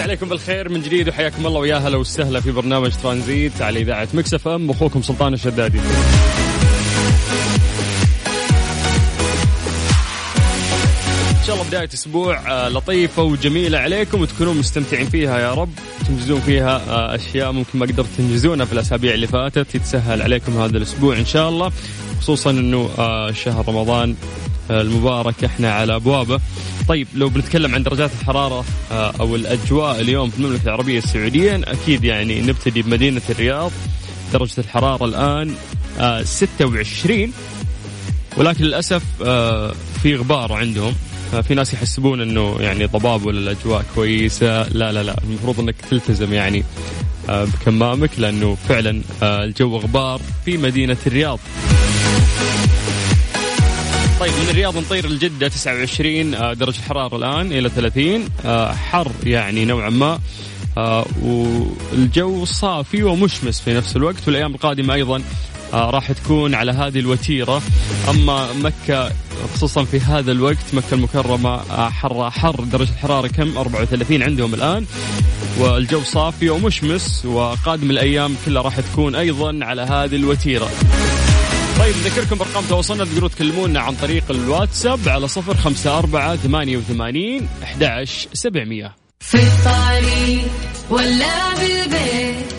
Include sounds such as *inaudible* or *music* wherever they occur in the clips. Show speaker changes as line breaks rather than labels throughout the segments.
عليكم بالخير من جديد وحياكم الله ويا هلا وسهلا في برنامج ترانزيت على إذاعة Mix FM. أخوكم سلطان الشدادي. إن شاء الله بداية أسبوع آه، لطيفة وجميلة عليكم وتكونون مستمتعين فيها يا رب. تنجزون فيها آه، أشياء ممكن ما قدرت تنجزونها في الأسابيع اللي فاتت. يتسهل عليكم هذا الأسبوع إن شاء الله. خصوصا إنه آه، شهر رمضان المبارك إحنا على أبوابه. طيب لو بنتكلم عن درجات الحرارة آه، أو الأجواء اليوم في المملكة العربية السعودية أكيد يعني نبتدي بمدينة الرياض. درجة الحرارة الآن آه، 26 ولكن للأسف آه، في غبار عندهم. آه، في ناس يحسبون إنه يعني ضباب ولا الأجواء كويسة. لا لا لا المفروض إنك تلتزم يعني آه، بكمامك لأنه فعلا آه، الجو غبار في مدينة الرياض. طيب من الرياض نطير لجدة 29 آه، درجة الحرارة الآن إلى 30 آه، حر يعني نوعا ما آه، والجو صافي ومشمس في نفس الوقت والأيام القادمة أيضا راح تكون على هذه الوتيرة. أما مكة خصوصا في هذا الوقت مكة المكرمة حر حر درجة الحرارة كم؟ 34 عندهم الآن. والجو صافي ومشمس وقادم الأيام كلها راح تكون أيضا على هذه الوتيرة. طيب نذكركم بأرقام تواصلنا. تقدروا تكلمونا عن طريق الواتساب على صفر خمسة أربعة ثمانية وثمانين أحداش سبعمية.
في الطريق ولا بالبيت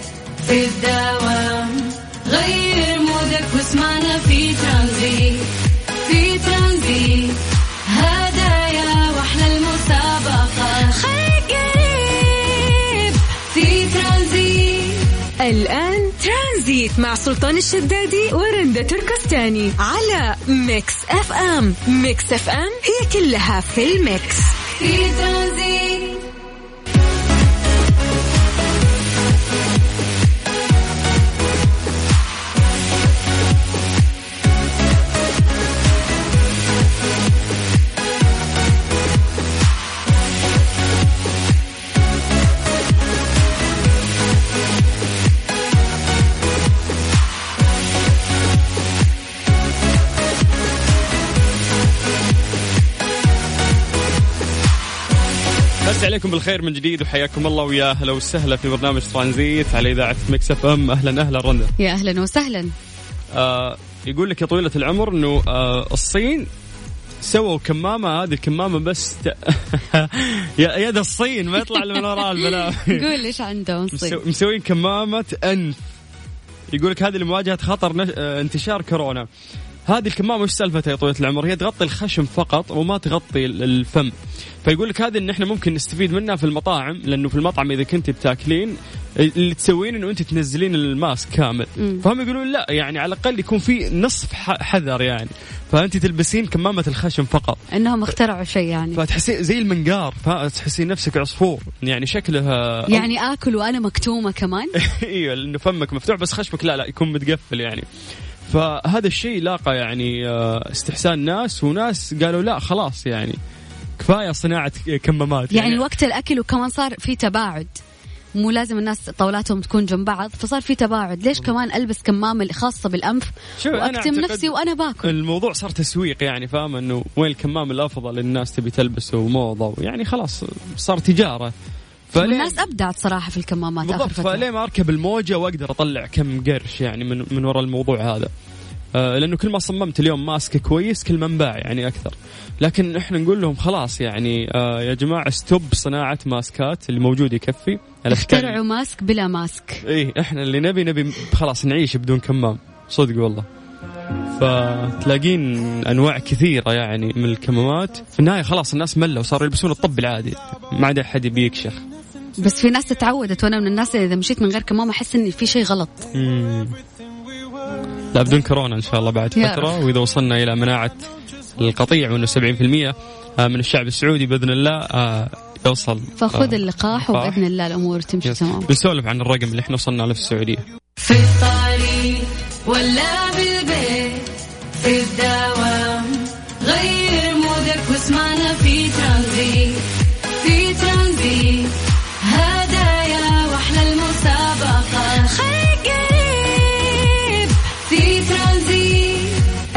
في الدوام غير مودك واسمعنا في ترانزيت في ترانزيت. هدايا وأحلى المسابقة خليك قريب في ترانزيت.
الآن ترانزيت مع سلطان الشدادي ورندا تركستاني على Mix FM. Mix FM هي كلها في ال
mix. في
مسي عليكم بالخير من جديد وحياكم الله ويا هلا وسهلا في برنامج ترانزيت على إذاعة Mix FM. أهلا أهلا رندا.
يا أهلا وسهلا.
آه يقول لك يا طويلة العمر أنه آه الصين سووا كمامة هذه الكمامة بس ت... *laughs* يا يد الصين ما يطلع من وراء البلاوي. *laughs*
قول إيش عندهم *laughs*
مسو- مسوين كمامة أنف. يقول لك هذه لمواجهة خطر. آه، انتشار كورونا. هذه الكمامة وش سالفتها يا طويلة العمر؟ هي تغطي الخشم فقط وما تغطي ال- الفم. فيقول لك هذه إن إحنا ممكن نستفيد منها في المطاعم لأنه في المطعم إذا كنت بتاكلين اللي تسوين إنه أنت تنزلين الماسك كامل.
مم.
فهم يقولون لا يعني على الأقل يكون في نصف حذر يعني. فأنت تلبسين كمامة الخشم فقط.
إنهم اخترعوا شيء يعني.
فتحسي زي المنقار فتحسين نفسك عصفور. يعني شكلها
يعني آكل وأنا مكتومة كمان؟ *laughs*
إيوه لأنه فمك مفتوح بس خشمك لا لا يكون متقفل يعني. فهذا الشيء لاقى يعني آه، استحسان ناس وناس قالوا لا خلاص يعني كفاية صناعة كمامات.
يعني وقت الأكل وكمان صار في تباعد. مو لازم الناس طاولاتهم تكون جنب بعض فصار في تباعد. ليش كمان ألبس
كمامة خاصة
بالأنف
وأكتم
نفسي وأنا باكل؟
الموضوع صار تسويق يعني فاهم؟ إنه وين الكمام الأفضل الناس تبي تلبسه وموضة يعني خلاص صار تجارة.
والناس أبدعت صراحة في الكمامات
بالضبط فليه ما أركب الموجة وأقدر أطلع كم قرش يعني من من وراء الموضوع هذا؟ آه لأنه كل ما صممت اليوم ماسك كويس كل ما انباع يعني أكثر. لكن إحنا نقول لهم خلاص يعني آه يا جماعة ستوب صناعة ماسكات اللي موجود يكفي.
اخترعوا ماسك بلا ماسك.
إيه إحنا اللي نبي نبي خلاص نعيش بدون كمام. صدق والله. فتلاقين أنواع كثيرة يعني من الكمامات. في النهاية خلاص الناس ملوا صاروا يلبسون الطب العادي. ما عاد أحد يبي يكشخ
بس في ناس تعودت وأنا من الناس اللي إذا مشيت من غير كمامة أحس ان في شيء غلط
مم. لا بدون كورونا إن شاء الله بعد فترة وإذا وصلنا إلى مناعة القطيع وإنه 70% آه، من الشعب السعودي بإذن الله آه، يوصل
فخذ
آه،
اللقاح
لقاح.
وبإذن الله الأمور تمشي
يس.
تمام
بنسولف عن الرقم اللي إحنا وصلنا له في السعودية
في الطريق ولا بالبيت في الدوام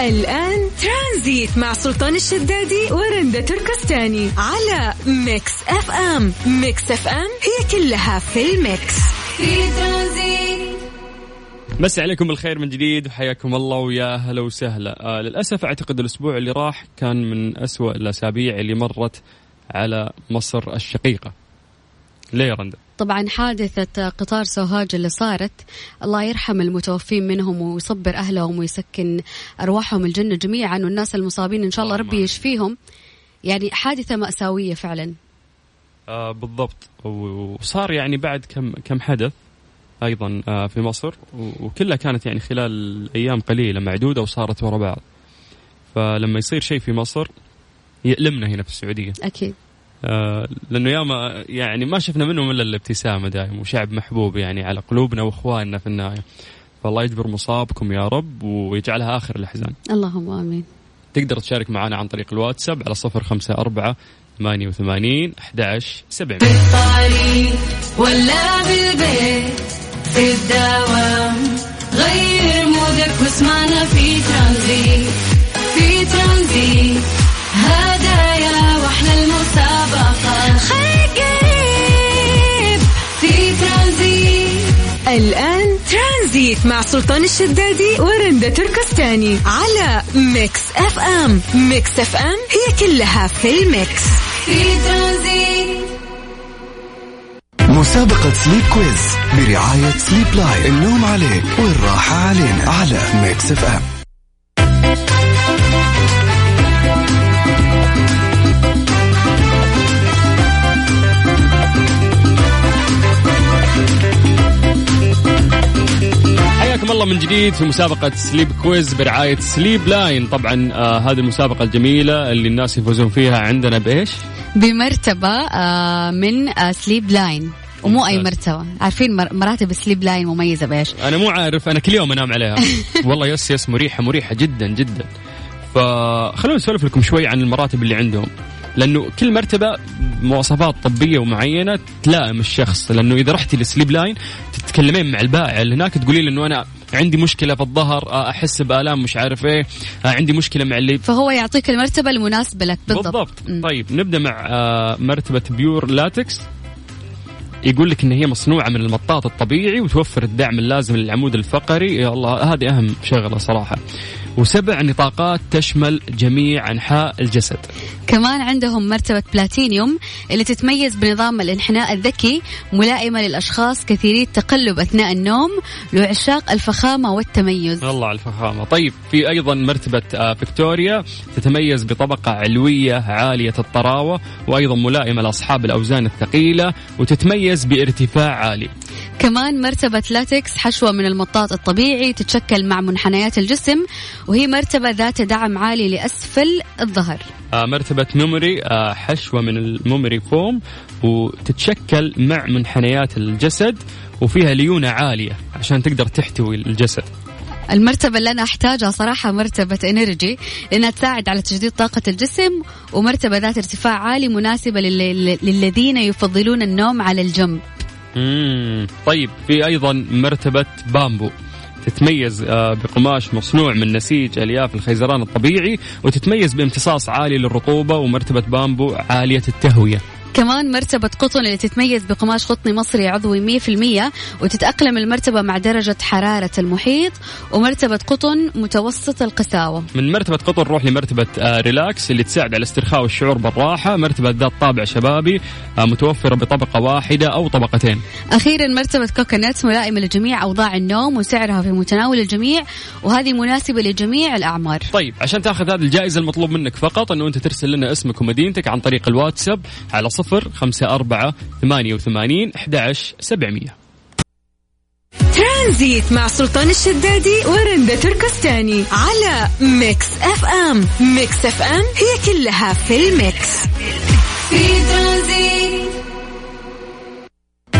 الآن ترانزيت مع سلطان الشدادي ورندا تركستاني على Mix FM. Mix FM هي كلها في ال mix.
في ترانزيت.
مسي عليكم بالخير من جديد وحياكم الله ويا هلا وسهلا. آه للأسف أعتقد الأسبوع اللي راح كان من أسوأ الأسابيع اللي مرت على مصر الشقيقة. ليه رندا؟
طبعا حادثة قطار سوهاج اللي صارت الله يرحم المتوفين منهم ويصبر أهلهم ويسكن أرواحهم الجنة جميعا والناس المصابين إن شاء الله ربي. يشفيهم. يعني حادثة مأساوية فعلا.
آه بالضبط. وصار يعني بعد كم كم حدث أيضا آه في مصر وكلها كانت يعني خلال أيام قليلة معدودة وصارت ورا بعض. فلما يصير شيء في مصر يألمنا هنا في السعودية.
أكيد.
آه لأنه ياما يعني ما شفنا منهم إلا الابتسامة دائما وشعب محبوب يعني على قلوبنا وإخواننا في النهاية. فالله يجبر مصابكم يا رب ويجعلها آخر الأحزان.
اللهم آمين.
تقدر تشارك معنا عن طريق الواتساب على صفر خمسة أربعة ثمانية وثمانين أحد سبعمية.
في الطريق ولا بالبيت في الدوام غير مودك واسمعنا في ترانزيت في ترانزيت
الآن ترانزيت مع سلطان الشدادي ورندا تركستاني على Mix FM. Mix FM هي كلها في ال mix.
في ترانزيت.
مسابقة Sleep Quiz برعاية Sleep Line النوم عليك والراحة علينا على Mix
FM. الله من جديد في مسابقة Sleep Quiz برعاية Sleep Line. طبعا آه هذه المسابقة الجميلة اللي الناس يفوزون فيها عندنا بإيش؟
بمرتبة آه، من آه، Sleep Line. ومو أي
ممتاز.
مرتبة. عارفين مر- مراتب Sleep Line مميزة بإيش؟
أنا مو عارف أنا كل يوم أنام عليها. *laughs* والله بس بس مريحة مريحة جدا جدا. فخلونا نسولف لكم شوي عن المراتب اللي عندهم. لأنه كل مرتبة مواصفات طبية ومعينة تلائم الشخص. لأنه إذا رحتي ل Sleep Line تتكلمين مع البائع اللي هناك تقولي له إنه أنا عندي مشكلة في الظهر آه، أحس بآلام مش عارف إيه آه، عندي مشكلة مع اللي
فهو يعطيك المرتبة المناسبة لك بالضبط,
بالضبط. طيب نبدأ مع آه، مرتبة pure latex. يقول لك إن هي مصنوعة من المطاط الطبيعي وتوفر الدعم اللازم للعمود الفقري. يا الله هذه أهم شغلة صراحة. وسبع نطاقات تشمل جميع أنحاء الجسد.
كمان عندهم مرتبة بلاتينيوم اللي تتميز بنظام الانحناء الذكي ملائمة للأشخاص كثيري التقلب أثناء النوم لعشاق الفخامة والتميز.
الله على الفخامة. طيب في أيضا مرتبة آه، فيكتوريا تتميز بطبقة علوية عالية الطراوة وأيضا ملائمة لأصحاب الأوزان الثقيلة وتتميز بارتفاع عالي.
كمان مرتبة لاتكس حشوة من المطاط الطبيعي تتشكل مع منحنيات الجسم وهي مرتبة ذات دعم عالي لأسفل الظهر.
آه، مرتبة memory آه، حشوة من ال memory foam وتتشكل مع منحنيات الجسد وفيها ليونة عالية عشان تقدر تحتوي الجسد.
المرتبة اللي أنا أحتاجها صراحة مرتبة energy لأنها تساعد على تجديد طاقة الجسم ومرتبة ذات ارتفاع عالي مناسبة لل- للذين يفضلون النوم على الجنب.
طيب في أيضا مرتبة بامبو. تتميز آه، بقماش مصنوع من نسيج ألياف الخيزران الطبيعي وتتميز بامتصاص عالي للرطوبة ومرتبة بامبو عالية التهوية.
كمان مرتبة قطن اللي تتميز بقماش قطني مصري عضوي 100% وتتأقلم المرتبة مع درجة حرارة المحيط ومرتبة قطن متوسط القساوة.
من مرتبة قطن نروح لمرتبة آه، ريلاكس اللي تساعد على الاسترخاء والشعور بالراحة. مرتبة ذات طابع شبابي آه، متوفرة بطبقة واحدة أو طبقتين.
أخيرا مرتبة كوكونات ملائمة لجميع أوضاع النوم وسعرها في متناول الجميع وهذه مناسبة لجميع الأعمار.
طيب عشان تأخذ هذه الجائزة المطلوب منك فقط أنه أنت ترسل لنا اسمك ومدينتك عن طريق الواتساب على صفر خمسة أربعة ثمانية وثمانين أحد سبعمية.
ترانزيت مع سلطان الشدادي ورندا تركستاني على Mix FM. Mix FM هي كلها في ال mix.
في ترانزيت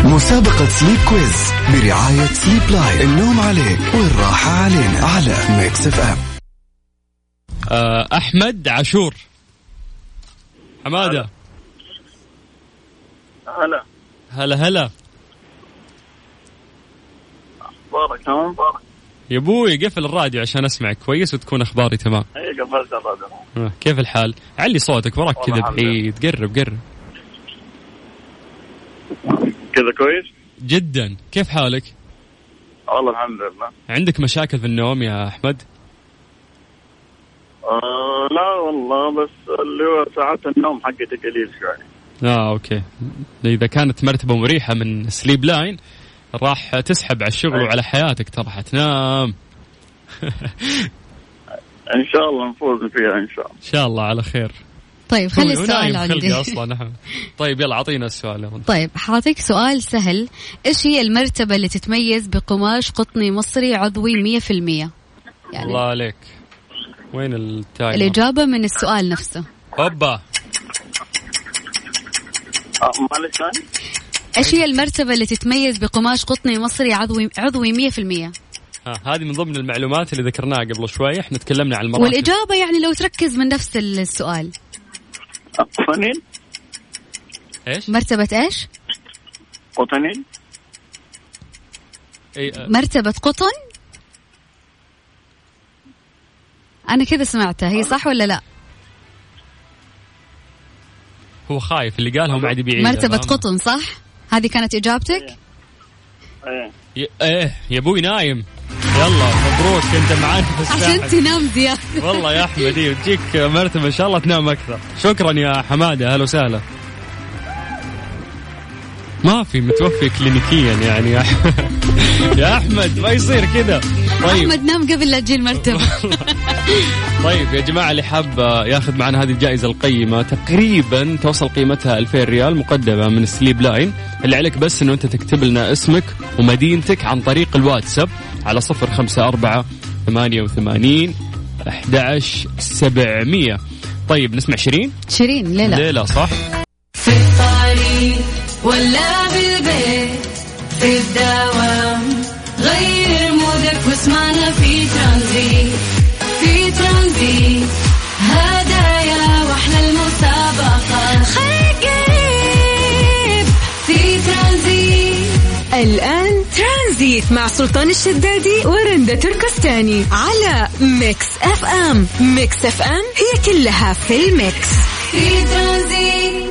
مسابقة Sleep Quiz برعاية Sleep Line. النوم عليك والراحة علينا على Mix FM.
آه، أحمد عاشور. حماده
هلا.
هلا هلا.
أخبارك تمام؟
يا أبوي قفل الراديو عشان اسمعك كويس وتكون أخباري تمام.
اي قفلت الراديو.
آه، كيف الحال؟ علي صوتك وراك كذا. بعيد. قرب قرب.
كذا كويس؟
جدا. كيف حالك؟
والله الحمد لله.
عندك مشاكل في النوم يا أحمد؟
آه لا والله بس اللي هو ساعات النوم حقتي قليل شوي.
آه okay. إذا كانت مرتبة مريحة من Sleep Line راح تسحب على الشغل. وعلى حياتك ترى حتنام. *laughs*
إن شاء الله نفوز فيها إن شاء الله.
إن شاء الله على خير.
طيب خلي السؤال عندي.
أصلا. أحمد. طيب يلا أعطينا السؤال يلا
طيب حاعطيك سؤال سهل. إيش هي المرتبة اللي تتميز بقماش قطني مصري عضوي 100% يعني
الله عليك. وين التايمر؟
الإجابة من السؤال نفسه.
هوبا
معلش ثاني؟
إيش هي المرتبة اللي تتميز بقماش قطني مصري عضوي عضوي 100%
ها هذه من ضمن المعلومات اللي ذكرناها قبل شوي. إحنا تكلمنا عن المراكز.
والإجابة يعني لو تركز من نفس السؤال.
آه، قطنين.
إيش؟
مرتبة إيش؟
قطنين.
إي آه،
مرتبة قطن؟ أنا كذا سمعتها. هي صح ولا لا؟
هو خايف اللي قالها وما عاد يبيع
مرتبة قطن صح؟ هذه كانت إجابتك؟
إيه.
ي... إيه يا أبوي نايم. يلا مبروك أنت معانا في
عشان
الساحل
تنام زيادة
والله يا أحمد إيه، تجيك مرتبة إن شاء الله تنام أكثر. شكرا يا حمادة أهلا وسهلا. ما في متوفي كلينيكيا يعني يا أحمد. *laughs* يا أحمد ما يصير كذا. طيب.
أحمد نام قبل لا تجي المرتبة. *laughs*
طيب يا جماعة اللي حاب ياخذ معنا هذه الجائزة القيمة تقريبا توصل قيمتها 2000 ريال مقدمة من Sleep Line اللي عليك بس إنه أنت تكتب لنا اسمك ومدينتك عن طريق الواتساب على 054 88 11 700 طيب نسمع شيرين؟
شيرين ليه لا؟
ليلى صح؟
في الطريق ولا بالبيت في الدوام غير واسمعنا في ترانزيت في ترانزيت. هدايا وأحلى المسابقة خليك في ترانزيت.
الآن ترانزيت مع سلطان الشدادي ورندا تركستاني على Mix FM. Mix FM هي كلها في ال Mix.
في ترانزيت.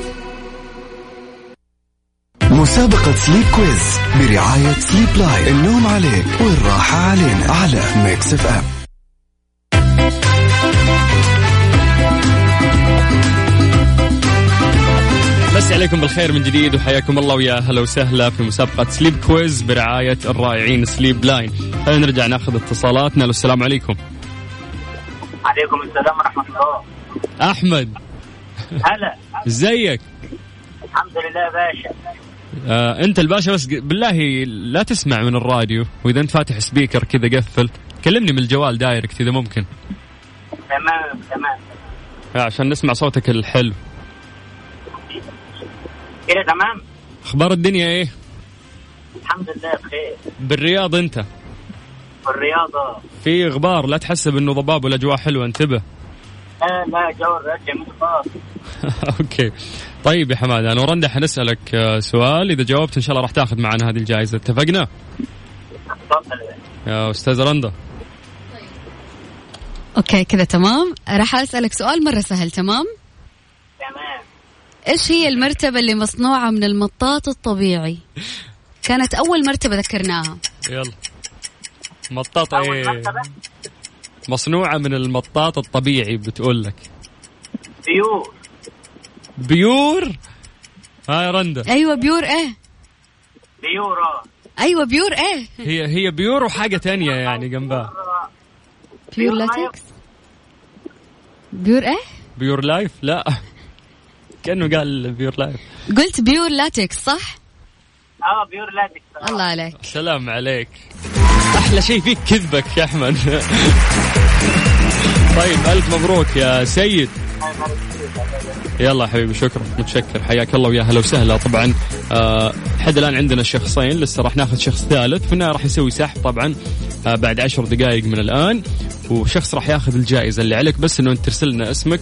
مسابقة Sleep Quiz برعاية Sleep Line النوم عليك والراحة علينا على Mix FM
نمسي عليكم بالخير من جديد وحياكم الله ويا هلا وسهلا في مسابقة Sleep Quiz برعاية الرائعين Sleep Line خلينا نرجع ناخذ اتصالاتنا. السلام عليكم.
عليكم السلام ورحمة الله.
أحمد.
هلا.
إزيك؟
الحمد لله يا باشا.
آه انت الباشا بس بالله لا تسمع من الراديو. وإذا أنت فاتح speaker كذا قفل. كلمني من الجوال direct إذا ممكن.
تمام تمام.
آه عشان نسمع صوتك الحلو.
كده تمام.
أخبار الدنيا إيه؟
الحمد لله بخير.
بالرياض أنت.
والرياضه
في غبار لا تحسب إنه ضباب والاجواء حلوة انتبه.
لا لا جو خالص
okay. طيب يا حماد أنا ورندا حنسألك آه، سؤال. إذا جاوبت إن شاء الله راح تاخذ معنا هذه الجائزة. اتفقنا؟
يا
أستاذ رندا.
okay كذا تمام. راح أسألك سؤال مرة سهل تمام؟
تمام
إيش هي المرتبة اللي مصنوعة من المطاط الطبيعي؟ كانت أول مرتبة ذكرناها.
يلا. مطاط أول
إيه
مصنوعة من المطاط الطبيعي بتقول لك
pure
pure ها يا رندا
أيوة pure إيه؟
pure آه.
أيوة pure إيه؟
هي هي pure وحاجة تانية يعني جنبها
pure latex؟ pure إيه؟
pure life لا كأنه قال pure life
قلت pure latex صح؟
آه pure latex
الله عليك
سلام عليك أحلى شيء فيك. كذبك يا أحمد. طيب ألف مبروك يا سيد. يلا حبيبي شكرا. متشكر. حياك الله ويا هلا وسهلا. طبعا آه، لحد الآن عندنا شخصين. لسه راح ناخذ شخص ثالث. النهايه راح نسوي سحب طبعا آه، بعد عشر دقائق من الآن. وشخص راح ياخذ الجائزة اللي عليك. بس إنه أنت ترسل لنا اسمك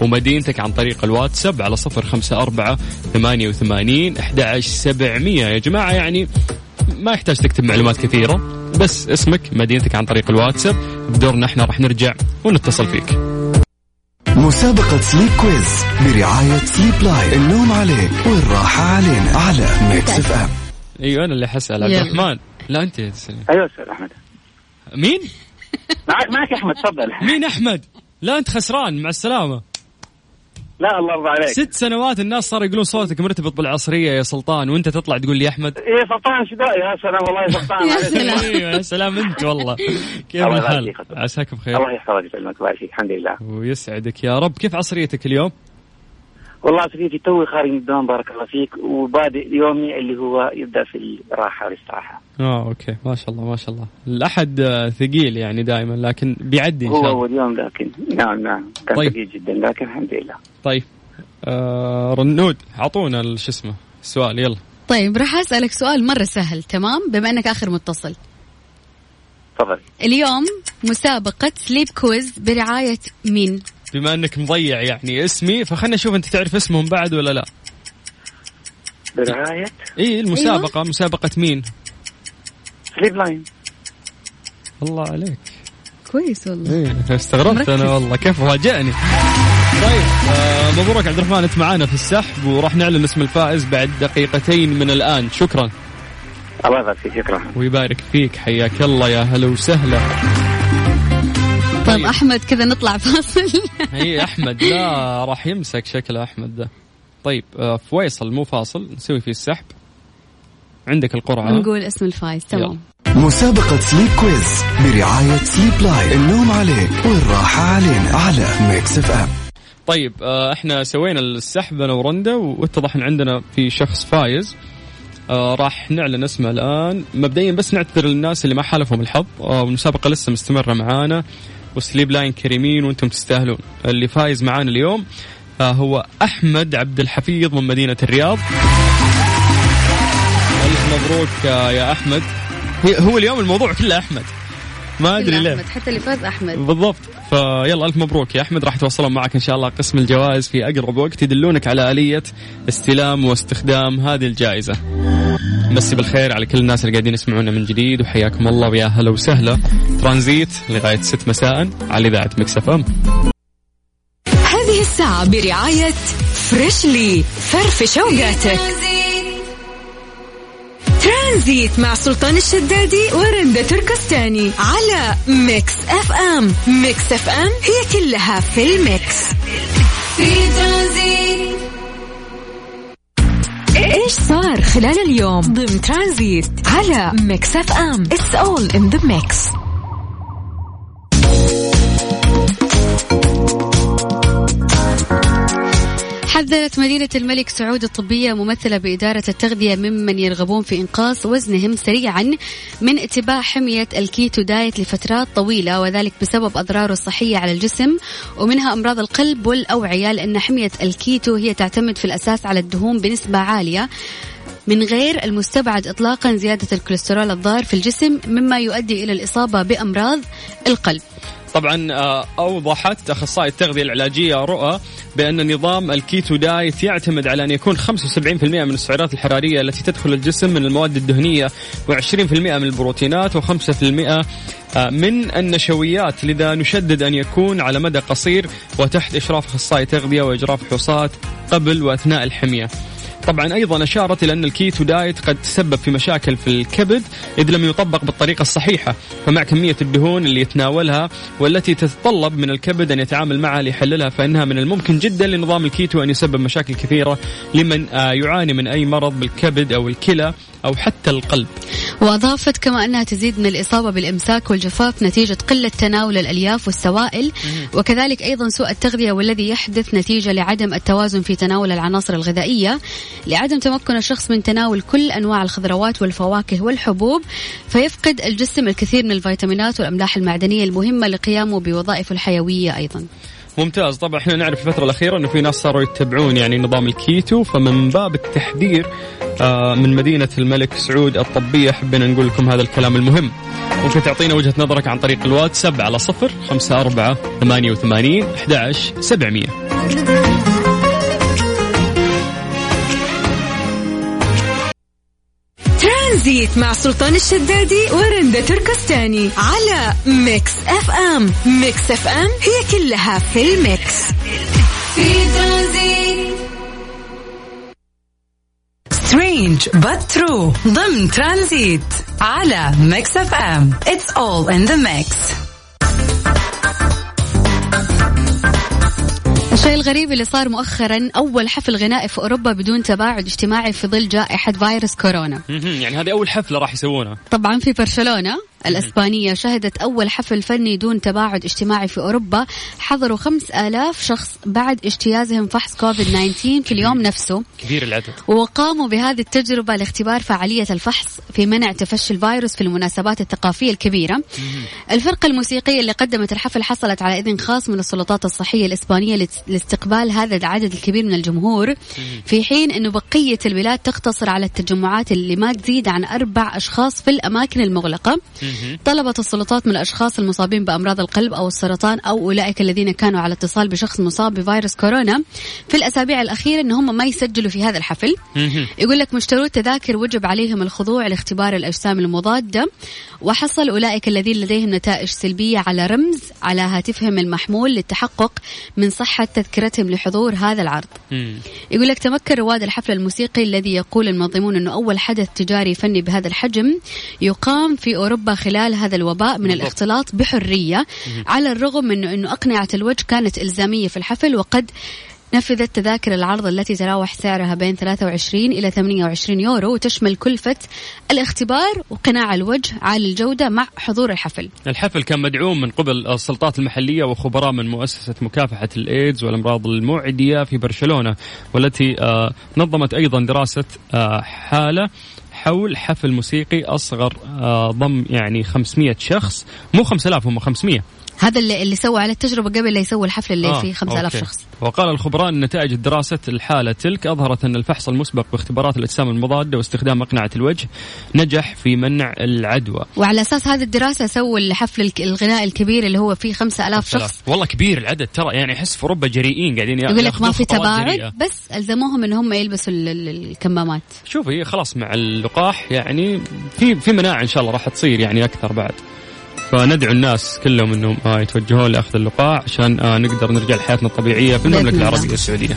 ومدينتك عن طريق الواتساب على صفر خمسة أربعة ثمانية وثمانين أحد سبعمية. يا جماعة يعني ما يحتاج تكتب معلومات كثيرة بس اسمك مدينتك عن طريق الواتساب. بدورنا إحنا راح نرجع ونتصل فيك.
مسابقة Sleep Quiz برعاية Sleep Line النوم عليك والراحة علينا. على Mix FM
أيوه أنا اللي حسأل. عبد. الرحمن. لا أنت يا سليم.
أيوه أستاذ أحمد.
مين؟
معك معك يا أحمد تفضل.
مين أحمد؟ لا أنت خسران. مع السلامة.
لا الله يرضى عليك.
ست سنوات الناس صاروا يقولون صوتك مرتبط بالعصرية يا سلطان وانت تطلع تقول لي أحمد؟
إيه سلطان شدائي يا سلام والله سلطان. *laughs*
يا. سلام.
أيوه يا سلام أنت والله. *laughs* كيف الحال؟ عساك بخير.
الله يحفظك ويسلمك الحمد لله.
ويسعدك يا رب. كيف عصريتك اليوم؟
والله عصريتي توي خارج من الدوام بارك الله فيك. وبادئ يومي اللي هو يبدأ في الراحة والاستراحه
آه okay. ما شاء الله ما شاء الله. الأحد آه، ثقيل يعني دائما لكن بيعدي إن شاء
هو
الله.
اول يوم لكن نعم نعم. كان
طيب.
ثقيل جدا لكن الحمد لله.
طيب. آه رنود اعطونا شو اسمه السؤال يلا.
طيب راح أسألك سؤال مرة سهل تمام؟ بما إنك آخر متصل.
تفضل.
اليوم مسابقة Sleep Quiz برعاية مين؟
بما انك مضيع يعني اسمي فخلنا نشوف انت تعرف اسمهم بعد ولا لا.
برعاية؟
إي المسابقة. أيوة. مسابقة مين؟
Sleep Line
الله عليك.
كويس والله.
إيه استغربت أنا والله. كيف فاجأني. طيب آه مبروك عبد الرحمن انت معانا في السحب وراح نعلن اسم الفائز بعد دقيقتين من الآن. شكرا.
الله يبارك فيك شكرا.
ويبارك فيك حياك الله يا هلا وسهلا.
طيب. أحمد كذا نطلع فاصل. *laughs*
إي أحمد لا راح يمسك شكل أحمد ده. طيب آه فيصل مو فاصل نسوي فيه السحب. عندك القرعة.
نقول اسم الفايز تمام.
مسابقة Sleep Quiz برعاية Sleep Line النوم عليك والراحة علينا على Mix FM.
طيب آه إحنا سوينا السحب أنا ورندا واتضح إن عندنا في شخص فايز. آه راح نعلن اسمه الآن. مبدئيا بس نعتذر للناس اللي ما حالفهم الحظ. آه والمسابقة لسه مستمرة معانا. و Sleep Line كريمين وأنتم تستاهلون. اللي فايز معانا اليوم آه هو أحمد عبد الحفيظ من مدينة الرياض. ألف مبروك آه يا أحمد. هو اليوم الموضوع كله أحمد. ما أدري ليه.
أحمد حتى اللي فاز أحمد.
بالضبط. فيلا ألف مبروك يا أحمد. راح يتواصلون معك إن شاء الله قسم الجوائز في أقرب وقت يدلونك على آلية استلام واستخدام هذه الجائزة. مسي بالخير على كل الناس اللي قاعدين يسمعونا من جديد وحياكم الله ويا هلا وسهلا. ترانزيت لغاية 6 مساء على إذاعة مكس إف إم.
هذه الساعة برعاية فريشلي فرفش أوقاتك. ترانزيت مع سلطان الشدادي ورندا تركستاني على Mix FM. Mix FM هي كلها في ال mix.
في ترانزيت.
إيش صار خلال اليوم؟ ضمن ترانزيت على Mix FM. It's all in the mix
حذرت مدينة الملك سعود الطبية ممثلة بإدارة التغذية ممن يرغبون في إنقاص وزنهم سريعا من اتباع حمية الكيتو دايت لفترات طويلة وذلك بسبب أضراره الصحية على الجسم ومنها أمراض القلب والأوعية لأن حمية الكيتو هي تعتمد في الأساس على الدهون بنسبة عالية من غير المستبعد اطلاقا زيادة الكوليسترول الضار في الجسم مما يؤدي إلى الإصابة بأمراض القلب.
طبعا آه، أوضحت أخصائي التغذية العلاجية رؤى بأن نظام الكيتو دايت يعتمد على أن يكون 75% من السعرات الحرارية التي تدخل الجسم من المواد الدهنية و20% من البروتينات و5% من النشويات لذا نشدد أن يكون على مدى قصير وتحت إشراف أخصائي تغذية واجراء فحوصات قبل وأثناء الحمية. طبعا أيضا أشارت إلى أن الكيتو دايت قد تسبب في مشاكل في الكبد إذ لم يطبق بالطريقة الصحيحة فمع كمية الدهون اللي يتناولها والتي تتطلب من الكبد أن يتعامل معها ليحللها فإنها من الممكن جدا لنظام الكيتو أن يسبب مشاكل كثيرة لمن آه، يعاني من أي مرض بالكبد أو الكلى. أو حتى القلب.
وأضافت كما أنها تزيد من الإصابة بالإمساك والجفاف نتيجة قلة تناول الألياف والسوائل. وكذلك أيضا سوء التغذية والذي يحدث نتيجة لعدم التوازن في تناول العناصر الغذائية لعدم تمكن الشخص من تناول كل أنواع الخضروات والفواكه والحبوب. فيفقد الجسم الكثير من الفيتامينات والأملاح المعدنية المهمة لقيامه بوظائفه الحيوية أيضا.
ممتاز. طبعا إحنا نعرف الفترة الأخيرة إنه في ناس صاروا يتبعون يعني نظام الكيتو. فمن باب التحذير آه، من مدينة الملك سعود الطبية حبينا نقول لكم هذا الكلام المهم. ممكن تعطينا وجهة نظرك عن طريق الواتساب على صفر خمسة أربعة ثمانية وثمانين أحد سبعمية.
ترانزيت مع سلطان الشدادي ورندا تركستاني على Mix FM. Mix FM هي كلها في ال mix.
في ترانزيت.
Strange true. ضمن ترانزيت على Mix FM. It's all in the mix.
الشيء الغريب اللي صار مؤخرا أول حفل غنائي في أوروبا بدون تباعد اجتماعي في ظل جائحة فيروس كورونا.
يعني هذه أول حفلة راح يسوونها.
طبعا في برشلونة. الإسبانية شهدت أول حفل فني دون تباعد اجتماعي في أوروبا. حضروا خمس آلاف شخص بعد اجتيازهم فحص كوفيد 19 في اليوم نفسه.
كبير العدد.
وقاموا بهذه التجربة لاختبار فعالية الفحص في منع تفشي الفيروس في المناسبات الثقافية الكبيرة. الفرقة الموسيقية اللي قدمت الحفل حصلت على إذن خاص من السلطات الصحية الإسبانية لاست- لاستقبال هذا العدد الكبير من الجمهور. في حين أنه بقية البلاد تقتصر على التجمعات اللي ما تزيد عن أربع أشخاص في الأماكن المغلقة. طلبت السلطات من الأشخاص المصابين بأمراض القلب أو السرطان أو أولئك الذين كانوا على اتصال بشخص مصاب بفيروس كورونا في الأسابيع الأخيرة أن هم ما يسجلوا في هذا الحفل. يقول لك مشترو التذاكر وجب عليهم الخضوع لاختبار الأجسام المضادة وحصل أولئك الذين لديهم نتائج سلبية على رمز على هاتفهم المحمول للتحقق من صحة تذكرتهم لحضور هذا العرض. يقول لك تمكن رواد الحفل الموسيقي الذي يقول المنظمون إنه أول حدث تجاري فني بهذا الحجم يقام في أوروبا خلال هذا الوباء من. الاختلاط بحرية على الرغم من إنه أقنعة الوجه كانت إلزامية في الحفل وقد نفذت تذاكر العرض التي تراوح سعرها بين 23 إلى 28 يورو وتشمل كلفة الاختبار وقناع الوجه عالي الجودة مع حضور الحفل.
الحفل كان مدعوم من قبل السلطات المحلية وخبراء من مؤسسة مكافحة الإيدز والأمراض المعدية في برشلونة والتي آه، نظمت أيضا دراسة آه، حالة حول حفل موسيقي أصغر آه، ضم يعني 500 شخص مو 5000 هم 500
هذا اللي, اللي سوى على التجربة قبل لا يسوي الحفل اللي
آه،
فيه 5000
أوكي.
شخص.
وقال الخبراء أن نتائج دراسة الحالة تلك أظهرت أن الفحص المسبق باختبارات الأجسام المضادة واستخدام أقنعة الوجه نجح في منع العدوى.
وعلى أساس هذه الدراسة سووا الحفل الغناء الكبير اللي هو فيه 5000 شخص.
والله كبير العدد ترى يعني احس في أوروبا جريئين قاعدين
يقول لك ما في
خطوات جريئة.
تباعد بس ألزموهم إن هم يلبسوا ال- ال- الكمامات.
شوفي هي خلاص مع اللقاح يعني في في مناعة إن شاء الله راح تصير يعني أكثر بعد. فندعو الناس كلهم إنهم آه يتوجهون لأخذ اللقاح عشان آه نقدر نرجع لحياتنا الطبيعية في
المملكة.
العربية السعودية